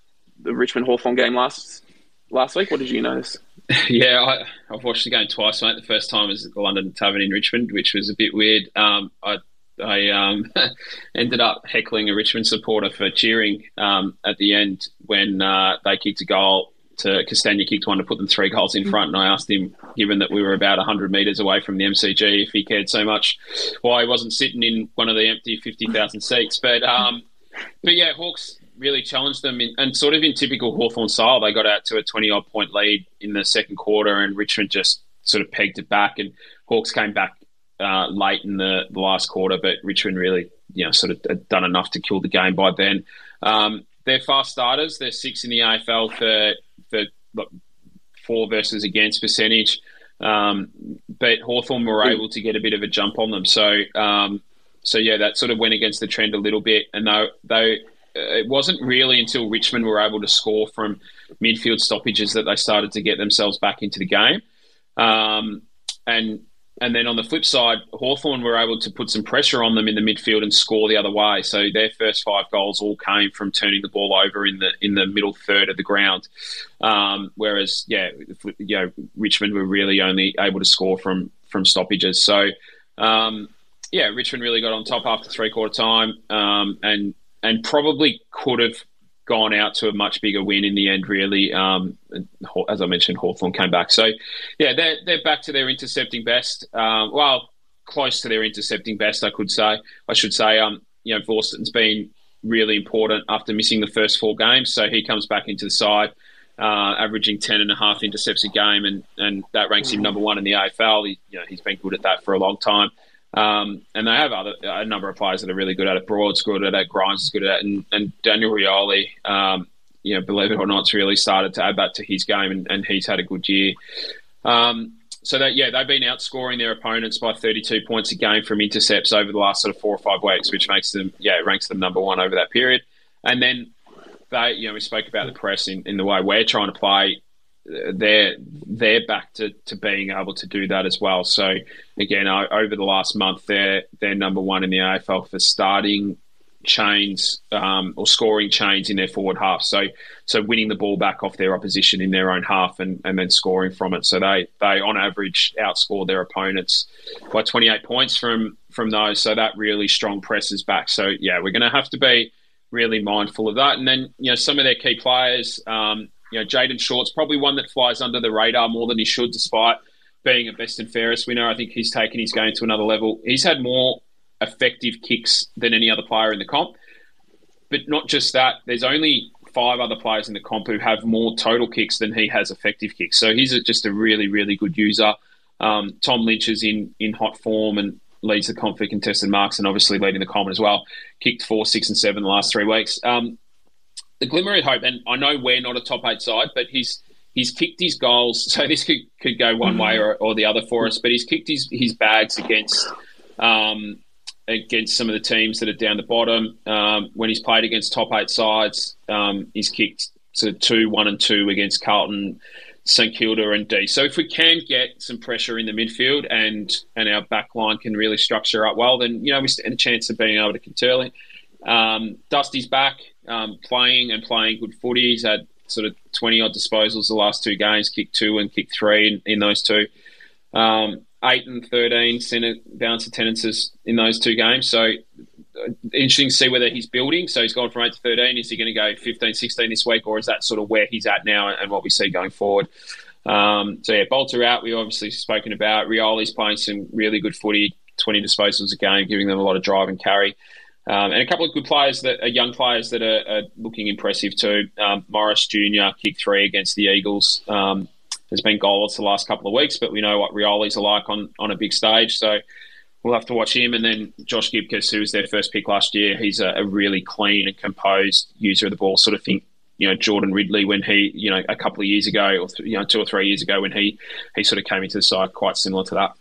the Richmond Hawthorn game last last week. What did you notice? Yeah, I, have watched the game twice, mate. The first time was at the London Tavern in Richmond, which was a bit weird. Um, I I um, ended up heckling a Richmond supporter for cheering um, at the end when uh, they kicked a goal. To Castagna kicked one to put them three goals in front, and I asked him, given that we were about hundred metres away from the MCG, if he cared so much why he wasn't sitting in one of the empty fifty thousand seats. But um, but yeah, Hawks really challenged them, in, and sort of in typical Hawthorn style, they got out to a twenty odd point lead in the second quarter, and Richmond just sort of pegged it back, and Hawks came back uh, late in the, the, last quarter, but Richmond really you know sort of done enough to kill the game by then. Um, they're fast starters. They're six in the AFL for for for versus against percentage. Um, but Hawthorn were able to get a bit of a jump on them. So, um, so yeah, that sort of went against the trend a little bit. And though, though it wasn't really until Richmond were able to score from midfield stoppages that they started to get themselves back into the game. Um, and and then on the flip side, Hawthorn were able to put some pressure on them in the midfield and score the other way. So their first five goals all came from turning the ball over in the in the middle third of the ground. Um, whereas, yeah, you know, Richmond were really only able to score from from stoppages. So, um, yeah, Richmond really got on top after three quarter time, um, and and probably could have gone out to a much bigger win in the end, really. Um, as I mentioned, Hawthorn came back. So, yeah, they're, they're back to their intercepting best. Um, well, close to their intercepting best, I could say. I should say, um, you know, Vorsterton's been really important after missing the first four games. So he comes back into the side, uh, averaging 10 and a half intercepts a game, and, and that ranks him number one in the AFL. He, you know, he's been good at that for a long time. Um, and they have other a number of players that are really good at it. Broad's good at it. Grimes is good at it, and, and Daniel Rioli, um, you know, believe it or not, has really started to add that to his game, and, and he's had a good year. Um, so that yeah, they've been outscoring their opponents by 32 points a game from intercepts over the last sort of four or five weeks, which makes them yeah ranks them number one over that period. And then they, you know, we spoke about the press in, in the way we're trying to play they're they're back to, to being able to do that as well. So again, over the last month, they're they're number one in the AFL for starting chains um, or scoring chains in their forward half. So so winning the ball back off their opposition in their own half and, and then scoring from it. So they they on average outscore their opponents by 28 points from from those. So that really strong presses back. So yeah, we're going to have to be really mindful of that. And then you know some of their key players. Um, you know, Jayden Short's probably one that flies under the radar more than he should, despite being a best and fairest winner. I think he's taken his game to another level. He's had more effective kicks than any other player in the comp. But not just that, there's only five other players in the comp who have more total kicks than he has effective kicks. So he's just a really, really good user. Um, Tom Lynch is in, in hot form and leads the comp for contested marks and obviously leading the comp as well. Kicked four, six, and seven the last three weeks. Um, the glimmer of hope, and I know we're not a top eight side, but he's he's kicked his goals. So this could, could go one way or, or the other for us. But he's kicked his, his bags against um, against some of the teams that are down the bottom. Um, when he's played against top eight sides, um, he's kicked sort of two, one, and two against Carlton, St Kilda, and D. So if we can get some pressure in the midfield and and our back line can really structure up well, then you know we stand a chance of being able to it. Um, Dusty's back um, playing and playing good footy. He's had sort of 20 odd disposals the last two games, kicked two and kicked three in, in those two. Um, 8 and 13 centre bounce attendances in those two games. So uh, interesting to see whether he's building. So he's gone from 8 to 13. Is he going to go 15, 16 this week, or is that sort of where he's at now and what we see going forward? Um, so yeah, Balta out. We obviously spoken about. Rioli's playing some really good footy, 20 disposals a game, giving them a lot of drive and carry. Um, and a couple of good players that are young players that are, are looking impressive too. Um, Maurice Jr. kicked three against the Eagles. Um, has been goalless the last couple of weeks, but we know what Rioli's are like on, on a big stage. So we'll have to watch him. And then Josh Gibcus, who was their first pick last year, he's a, a really clean and composed user of the ball. Sort of think, you know, Jordan Ridley when he, you know, a couple of years ago, or you know, two or three years ago when he he sort of came into the side, quite similar to that.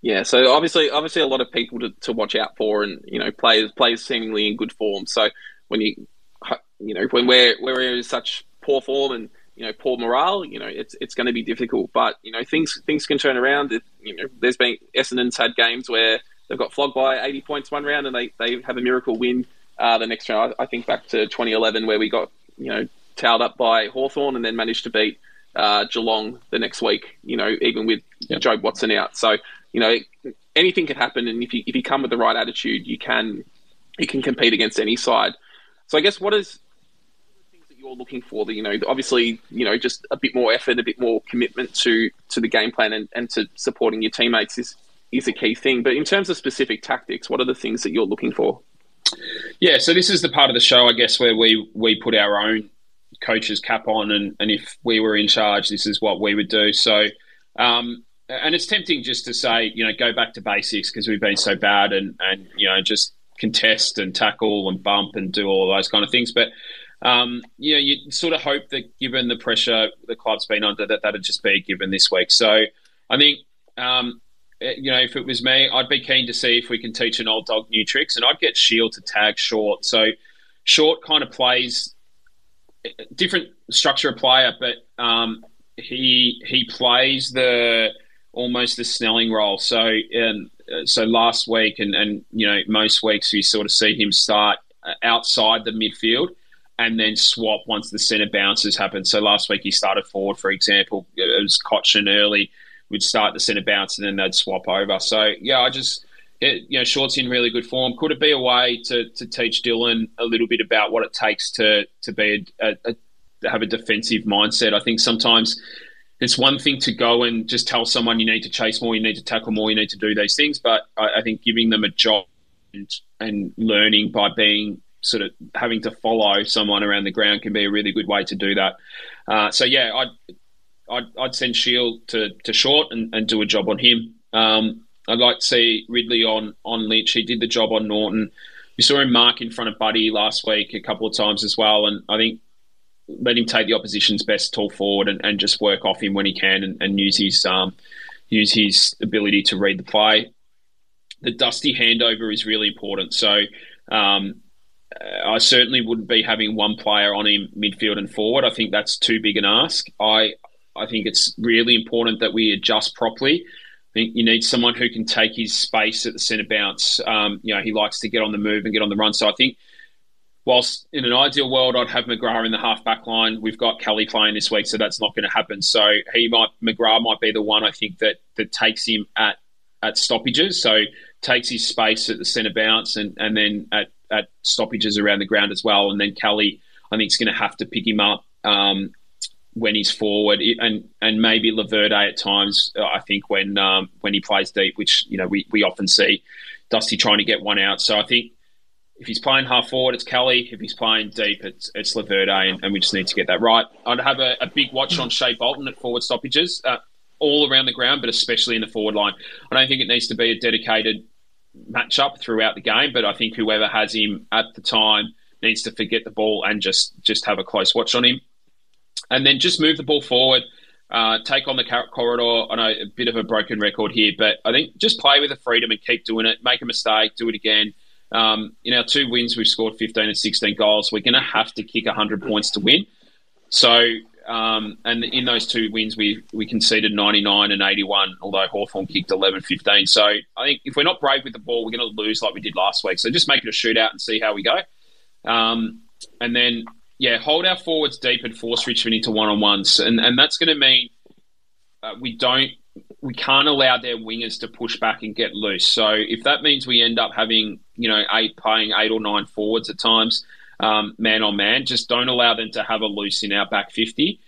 Yeah, so obviously, obviously, a lot of people to, to watch out for, and you know, players players seemingly in good form. So when you, you know, when we're we're in such poor form and you know poor morale, you know, it's it's going to be difficult. But you know, things things can turn around. It, you know, there's been Essendon's had games where they've got flogged by 80 points one round, and they they have a miracle win uh, the next round. I, I think back to 2011 where we got you know towed up by Hawthorn and then managed to beat uh, Geelong the next week. You know, even with yep. Jobe Watson out. So you know, anything can happen, and if you if you come with the right attitude, you can you can compete against any side. So I guess what is things that you're looking for? That you know, obviously, you know, just a bit more effort, a bit more commitment to to the game plan, and, and to supporting your teammates is is a key thing. But in terms of specific tactics, what are the things that you're looking for? Yeah, so this is the part of the show, I guess, where we we put our own coach's cap on, and, and if we were in charge, this is what we would do. So, um, and it's tempting just to say, you know, go back to basics because we've been so bad, and and you know, just contest and tackle and bump and do all those kind of things. But um, you know, you sort of hope that given the pressure the club's been under, that that'd just be given this week. So I think. Um, eh, you know, if it was me, I'd be keen to see if we can teach an old dog new tricks, and I'd get Shiel to tag Short. So Short kind of plays different structure of player, but um, he he plays the almost the Snelling role. So uh, so last week and and you know most weeks we sort of see him start uh, outside the midfield and then swap once the centre bounces happen. So last week he started forward, for example. It was Cotchin early would start the centre bounce and then they'd swap over. So yeah, I just it, you know Short's in really good form. Could it be a way to to teach Dylan a little bit about what it takes to to be a, a, a have a defensive mindset? I think sometimes it's one thing to go and just tell someone you need to chase more, you need to tackle more, you need to do these things. But I, I think giving them a job and, and, learning by being sort of having to follow someone around the ground can be a really good way to do that. Uh, so yeah, I'd, I'd, I'd send Shiel to, to Short and, and do a job on him. Um, I'd like to see Ridley on on Lynch. He did the job on Naughton. We saw him mark in front of Buddy last week a couple of times as well, and I think let him take the opposition's best tall forward and, and just work off him when he can and, and use his um, use his ability to read the play. The dusty handover is really important. So um, I certainly wouldn't be having one player on him midfield and forward. I think that's too big an ask. I I think it's really important that we adjust properly. Think you need someone who can take his space at the centre bounce. Um, you know, he likes to get on the move and get on the run. So I think whilst in an ideal world, I'd have McGrath in the half back line. We've got Kelly playing this week, so that's not going to happen. So he might McGrath might be the one I think that that takes him at at stoppages. So takes his space at the centre bounce and, and then at, at stoppages around the ground as well. And then Kelly, I think, is going to have to pick him up um, when he's forward, and and maybe Laverde at times. I think when um, when he plays deep, which you know we, we often see Dusty trying to get one out. So I think if he's playing half forward, it's Kelly. If he's playing deep, it's it's Laverde, and, and we just need to get that right. I'd have a, a big watch on Shai Bolton at forward stoppages, uh, all around the ground, but especially in the forward line. I don't think it needs to be a dedicated matchup throughout the game, but I think whoever has him at the time needs to forget the ball and just just have a close watch on him, and then just move the ball forward. Uh, take on the corridor. I know a bit of a broken record here, but I think just play with the freedom and keep doing it. Make a mistake, do it again um, in our two wins, we've scored 15 and 16 goals. We're going to have to kick 100 points to win. So, um, and in those two wins, we we conceded 99 and 81, although Hawthorn kicked 11 15. So, I think if we're not brave with the ball, we're going to lose like we did last week. So, just make it a shootout and see how we go. Um, and then, yeah, hold our forwards deep and force Richmond into one on ones. And, and that's going to mean uh, we don't we can't allow their wingers to push back and get loose. So if that means we end up having, you know, eight playing eight or nine forwards at times, um, man on man, just don't allow them to have a loose in our back fifty.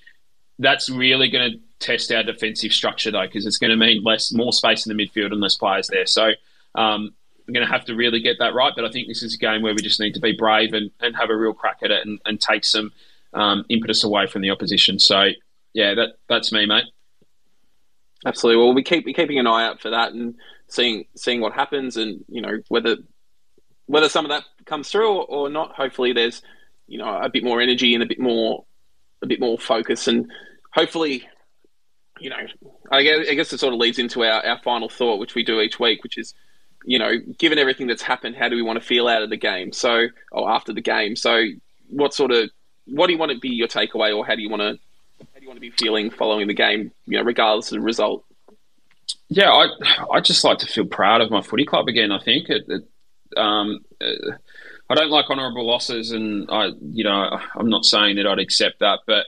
That's really going to test our defensive structure though, because it's going to mean less, more space in the midfield and less players there. So um, we're going to have to really get that right. But I think this is a game where we just need to be brave and, and have a real crack at it and, and take some um, impetus away from the opposition. So yeah, that that's me, mate. Absolutely. Well, we keep we keeping an eye out for that and seeing seeing what happens, and you know whether whether some of that comes through or, or not. Hopefully, there's you know a bit more energy and a bit more a bit more focus, and hopefully, you know, I guess, I guess it sort of leads into our, our final thought, which we do each week, which is you know, given everything that's happened, how do we want to feel out of the game? So, or after the game. So, what sort of, what do you want to be your takeaway, or how do you want to how do you want to be feeling following the game, you know, regardless of the result? Yeah, I I just like to feel proud of my footy club again. I think it, it um, uh, I don't like honourable losses, and I you know I'm not saying that I'd accept that, but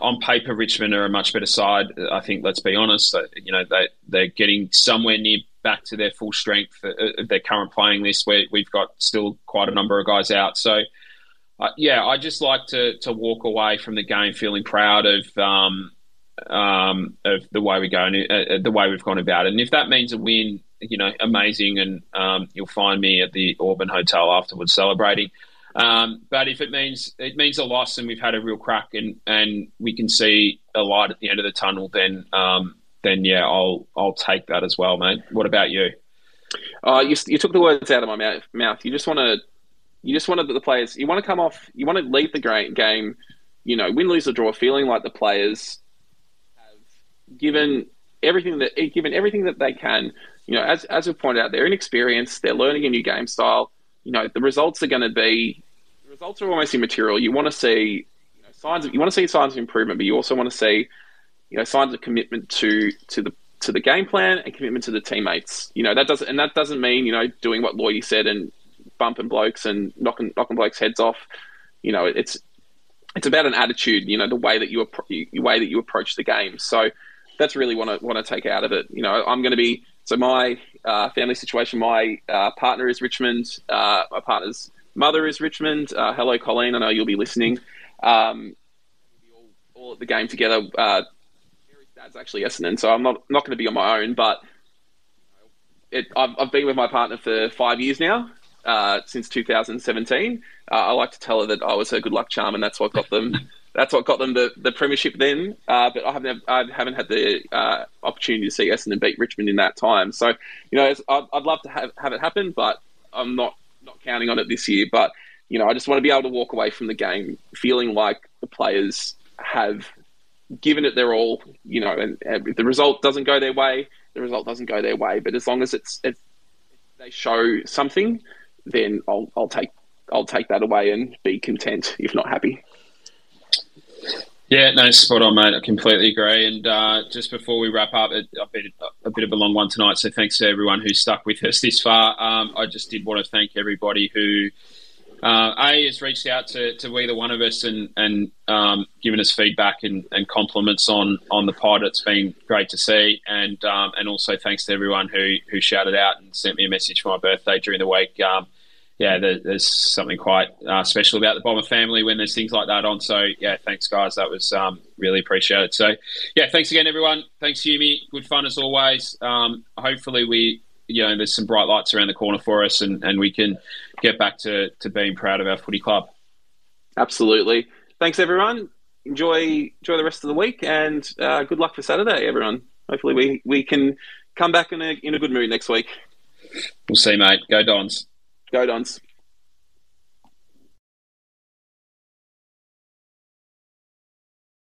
on paper, Richmond are a much better side. I think. Let's be honest. You know they they're getting somewhere near back to their full strength of their current playing list. Where we've got still quite a number of guys out, so uh, yeah, I just like to to walk away from the game feeling proud of um, um, of the way we go and uh, uh, the way we've gone about it. And if that means a win, you know, amazing, and um, you'll find me at the Auburn Hotel afterwards celebrating. Um, but if it means it means a loss and we've had a real crack and and we can see a light at the end of the tunnel, then um, then yeah, I'll I'll take that as well, mate. What about you? Uh, you, you took the words out of my mouth. Mouth. You just want to, you just wanted the players. You want to come off. You want to leave the game. You know, win, lose, or draw, feeling like the players have given everything that given everything that they can. You know, as as we pointed out, they're inexperienced. They're learning a new game style. You know, the results are going to be the results are almost immaterial. You want to see you know, signs. Of, you want to see signs of improvement, but you also want to see you know signs of commitment to to the to the game plan and commitment to the teammates. You know that doesn't and that doesn't mean you know doing what Lloydie said and bumping blokes and knocking knocking blokes heads off. You know it's it's about an attitude. You know the way that you the way that you approach the game. So that's really what I want to take out of it. You know I'm going to be so my uh, family situation. My uh, partner is Richmond. Uh, my partner's mother is Richmond. Uh, hello, Colleen. I know you'll be listening. Um, all, at the game together. Dad's actually Essendon, so I'm not not going to be on my own. But it, I've, I've been with my partner for five years now, uh, since 2017. Uh, I like to tell her that I was her good luck charm, and that's what got them. that's what got them the, the premiership then. Uh, but I haven't I haven't had the uh, opportunity to see Essendon beat Richmond in that time. So you know, I'd, I'd love to have, have it happen, but I'm not not counting on it this year. But you know, I just want to be able to walk away from the game feeling like the players have given it their all, you know, and, and, if the result doesn't go their way, the result doesn't go their way. But as long as it's, it's they show something, then I'll I'll take I'll take that away and be content, if not happy. Yeah, no, spot on, mate. I completely agree. And uh, just before we wrap up, it, I've been a bit of a long one tonight, so thanks to everyone who stuck with us this far. Um, I just did want to thank everybody who uh, A has reached out to, to either one of us and and um, given us feedback and, and compliments on on the pod. It's been great to see, and um, and also thanks to everyone who who shouted out and sent me a message for my birthday during the week. Um, yeah, there, there's something quite uh, special about the Bomber family when there's things like that on. So yeah, thanks guys, that was um, really appreciated. So yeah, thanks again everyone. Thanks Yumi, good fun as always. Um, hopefully we you know there's some bright lights around the corner for us, and, and we can get back to, to being proud of our footy club. Absolutely. Thanks, everyone. Enjoy enjoy the rest of the week, and uh, good luck for Saturday, everyone. Hopefully, we, we can come back in a in a good mood next week. We'll see, mate. Go Dons. Go Dons.